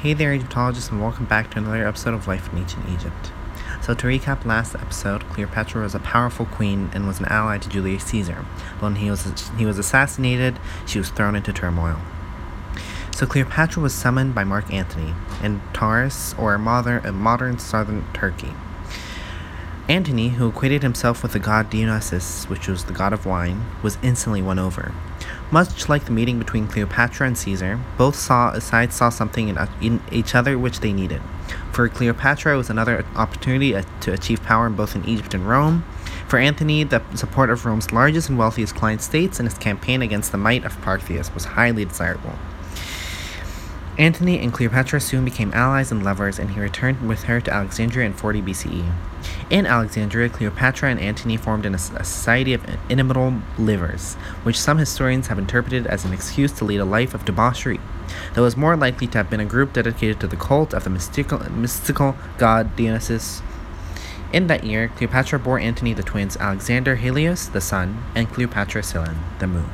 Hey there, Egyptologists, and welcome back to another episode of Life in Ancient Egypt. So, to recap last episode, Cleopatra was a powerful queen and was an ally to Julius Caesar. But when he was, he was assassinated, she was thrown into turmoil. So, Cleopatra was summoned by Mark Antony in Tarsus, or modern, uh, modern southern Turkey. Antony, who equated himself with the god Dionysus, which was the god of wine, was instantly won over. Much like the meeting between Cleopatra and Caesar, both saw, sides saw something in, in each other which they needed. For Cleopatra, it was another opportunity uh, to achieve power both in Egypt and Rome. For Antony, the support of Rome's largest and wealthiest client states in his campaign against the might of Parthias was highly desirable. Antony and Cleopatra soon became allies and lovers, and he returned with her to Alexandria in 40 BCE. In Alexandria, Cleopatra and Antony formed a, a society of inimitable livers, which some historians have interpreted as an excuse to lead a life of debauchery, though is more likely to have been a group dedicated to the cult of the mystical, mystical god Dionysus. In that year, Cleopatra bore Antony the twins Alexander Helios, the sun, and Cleopatra Selene, the moon.